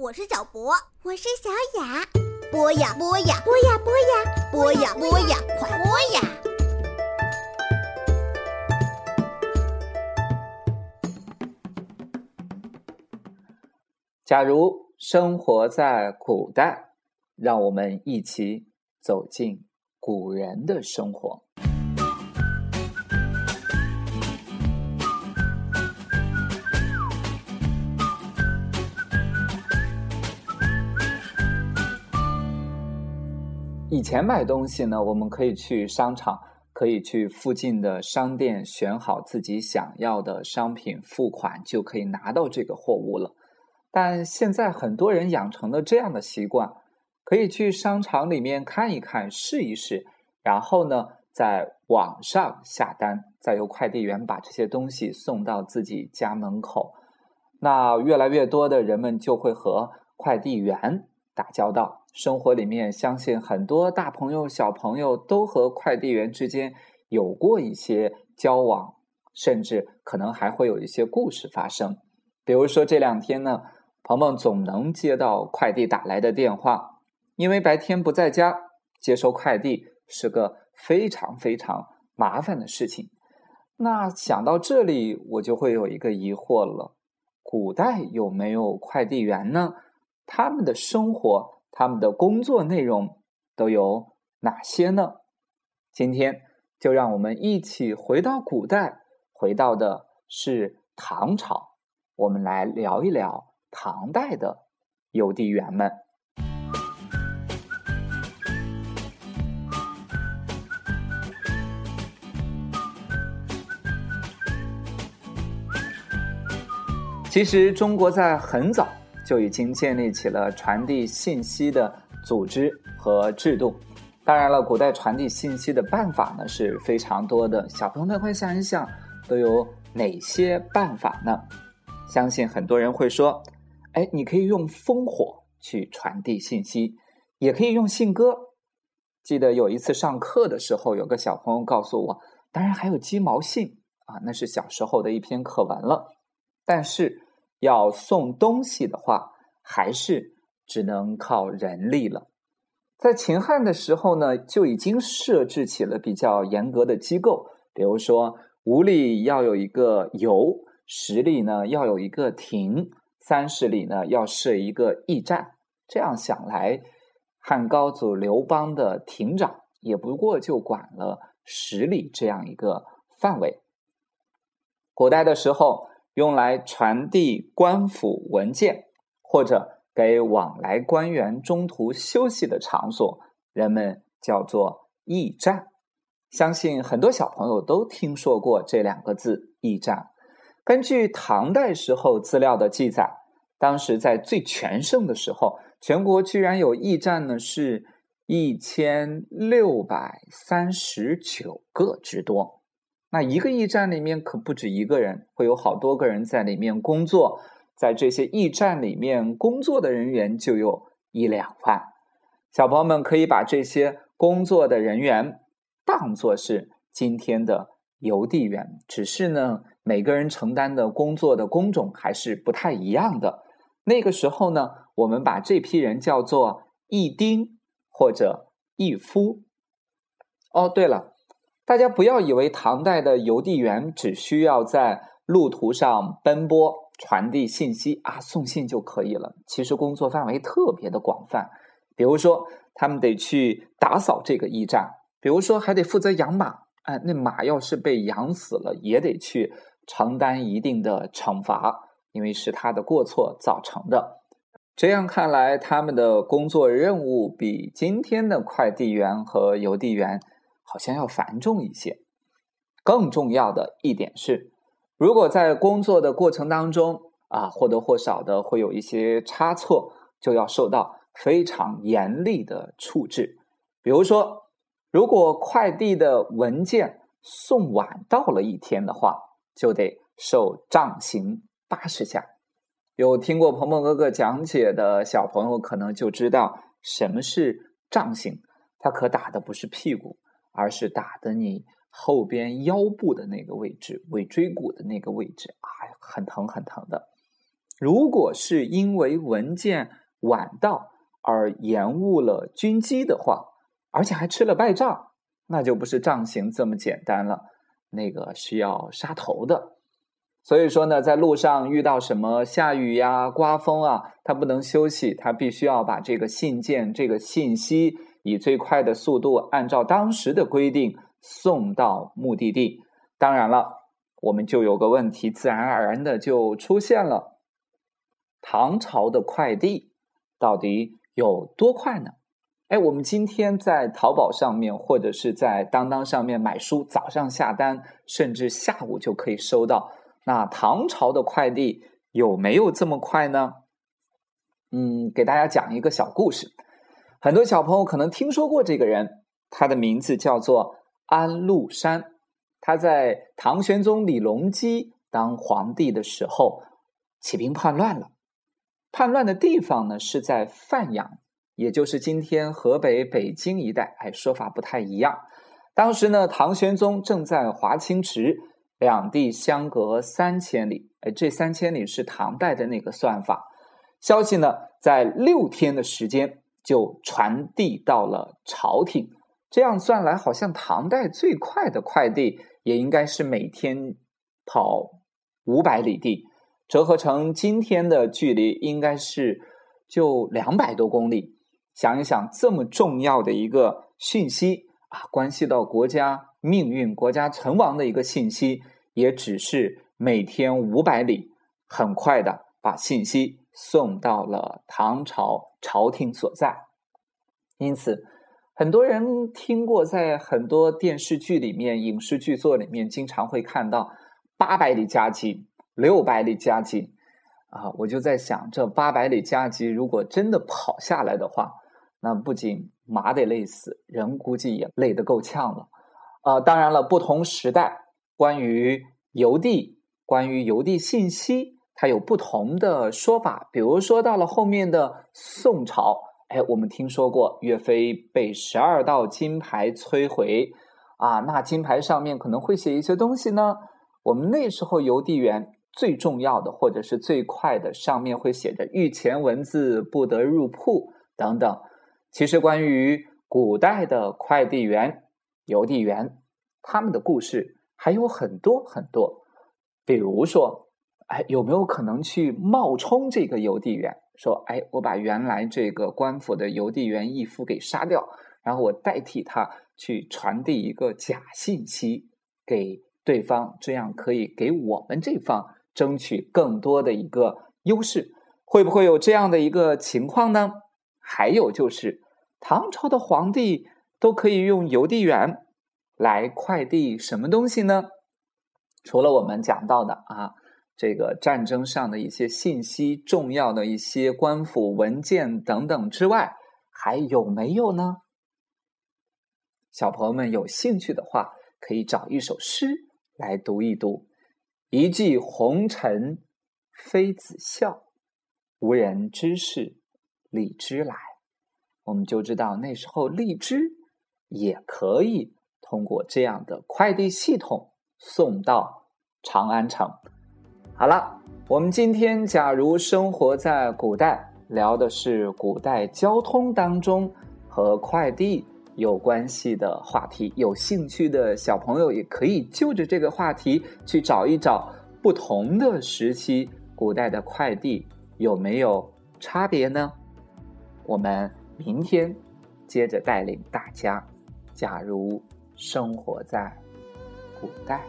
我是小博，我是小雅。播呀播呀，播呀播呀，播呀播呀，快播呀！假如生活在古代，让我们一起走进古人的生活。以前买东西呢，我们可以去商场，可以去附近的商店选好自己想要的商品，付款就可以拿到这个货物了。但现在很多人养成了这样的习惯，可以去商场里面看一看、试一试，然后呢，在网上下单，再由快递员把这些东西送到自己家门口。那越来越多的人们就会和快递员打交道。生活里面，相信很多大朋友、小朋友都和快递员之间有过一些交往，甚至可能还会有一些故事发生。比如说这两天呢，鹏鹏总能接到快递打来的电话，因为白天不在家，接收快递是个非常非常麻烦的事情。那想到这里，我就会有一个疑惑了：古代有没有快递员呢？他们的生活？他们的工作内容都有哪些呢？今天就让我们一起回到古代，回到的是唐朝，我们来聊一聊唐代的邮递员们。其实，中国在很早。就已经建立起了传递信息的组织和制度。当然了，古代传递信息的办法呢是非常多的。小朋友们快想一想，都有哪些办法呢？相信很多人会说：“哎，你可以用烽火去传递信息，也可以用信鸽。”记得有一次上课的时候，有个小朋友告诉我：“当然还有鸡毛信啊，那是小时候的一篇课文了。”但是。要送东西的话，还是只能靠人力了。在秦汉的时候呢，就已经设置起了比较严格的机构，比如说五里要有一个邮，十里呢要有一个亭，三十里呢要设一个驿站。这样想来，汉高祖刘邦的亭长也不过就管了十里这样一个范围。古代的时候。用来传递官府文件，或者给往来官员中途休息的场所，人们叫做驿站。相信很多小朋友都听说过这两个字“驿站”。根据唐代时候资料的记载，当时在最全盛的时候，全国居然有驿站呢，是一千六百三十九个之多。那一个驿站里面可不止一个人，会有好多个人在里面工作，在这些驿站里面工作的人员就有一两万。小朋友们可以把这些工作的人员当作是今天的邮递员，只是呢，每个人承担的工作的工种还是不太一样的。那个时候呢，我们把这批人叫做驿丁或者驿夫。哦，对了。大家不要以为唐代的邮递员只需要在路途上奔波传递信息啊送信就可以了。其实工作范围特别的广泛，比如说他们得去打扫这个驿站，比如说还得负责养马，哎，那马要是被养死了，也得去承担一定的惩罚，因为是他的过错造成的。这样看来，他们的工作任务比今天的快递员和邮递员。好像要繁重一些。更重要的一点是，如果在工作的过程当中啊，或多或少的会有一些差错，就要受到非常严厉的处置。比如说，如果快递的文件送晚到了一天的话，就得受杖刑八十下。有听过鹏鹏哥哥讲解的小朋友，可能就知道什么是杖刑。他可打的不是屁股。而是打的你后边腰部的那个位置，尾椎骨的那个位置啊，很疼很疼的。如果是因为文件晚到而延误了军机的话，而且还吃了败仗，那就不是杖刑这么简单了，那个是要杀头的。所以说呢，在路上遇到什么下雨呀、刮风啊，他不能休息，他必须要把这个信件、这个信息以最快的速度，按照当时的规定送到目的地。当然了，我们就有个问题，自然而然的就出现了：唐朝的快递到底有多快呢？哎，我们今天在淘宝上面或者是在当当上面买书，早上下单，甚至下午就可以收到。那唐朝的快递有没有这么快呢？嗯，给大家讲一个小故事。很多小朋友可能听说过这个人，他的名字叫做安禄山。他在唐玄宗李隆基当皇帝的时候起兵叛乱了。叛乱的地方呢是在范阳，也就是今天河北北京一带。哎，说法不太一样。当时呢，唐玄宗正在华清池。两地相隔三千里，哎，这三千里是唐代的那个算法。消息呢，在六天的时间就传递到了朝廷。这样算来，好像唐代最快的快递也应该是每天跑五百里地，折合成今天的距离，应该是就两百多公里。想一想，这么重要的一个讯息啊，关系到国家。命运、国家存亡的一个信息，也只是每天五百里，很快的把信息送到了唐朝朝廷所在。因此，很多人听过，在很多电视剧里面、影视剧作里面，经常会看到八百里加急、六百里加急。啊，我就在想，这八百里加急，如果真的跑下来的话，那不仅马得累死，人估计也累得够呛了。呃，当然了，不同时代关于邮递、关于邮递信息，它有不同的说法。比如说，到了后面的宋朝，哎，我们听说过岳飞被十二道金牌摧毁啊，那金牌上面可能会写一些东西呢。我们那时候邮递员最重要的或者是最快的，上面会写着“御前文字不得入铺”等等。其实，关于古代的快递员。邮递员他们的故事还有很多很多，比如说，哎，有没有可能去冒充这个邮递员？说，哎，我把原来这个官府的邮递员义夫给杀掉，然后我代替他去传递一个假信息给对方，这样可以给我们这方争取更多的一个优势。会不会有这样的一个情况呢？还有就是，唐朝的皇帝。都可以用邮递员来快递什么东西呢？除了我们讲到的啊，这个战争上的一些信息、重要的一些官府文件等等之外，还有没有呢？小朋友们有兴趣的话，可以找一首诗来读一读：“一骑红尘妃子笑，无人知是荔枝来。”我们就知道那时候荔枝。也可以通过这样的快递系统送到长安城。好了，我们今天假如生活在古代，聊的是古代交通当中和快递有关系的话题。有兴趣的小朋友也可以就着这个话题去找一找不同的时期古代的快递有没有差别呢？我们明天接着带领大家。假如生活在古代。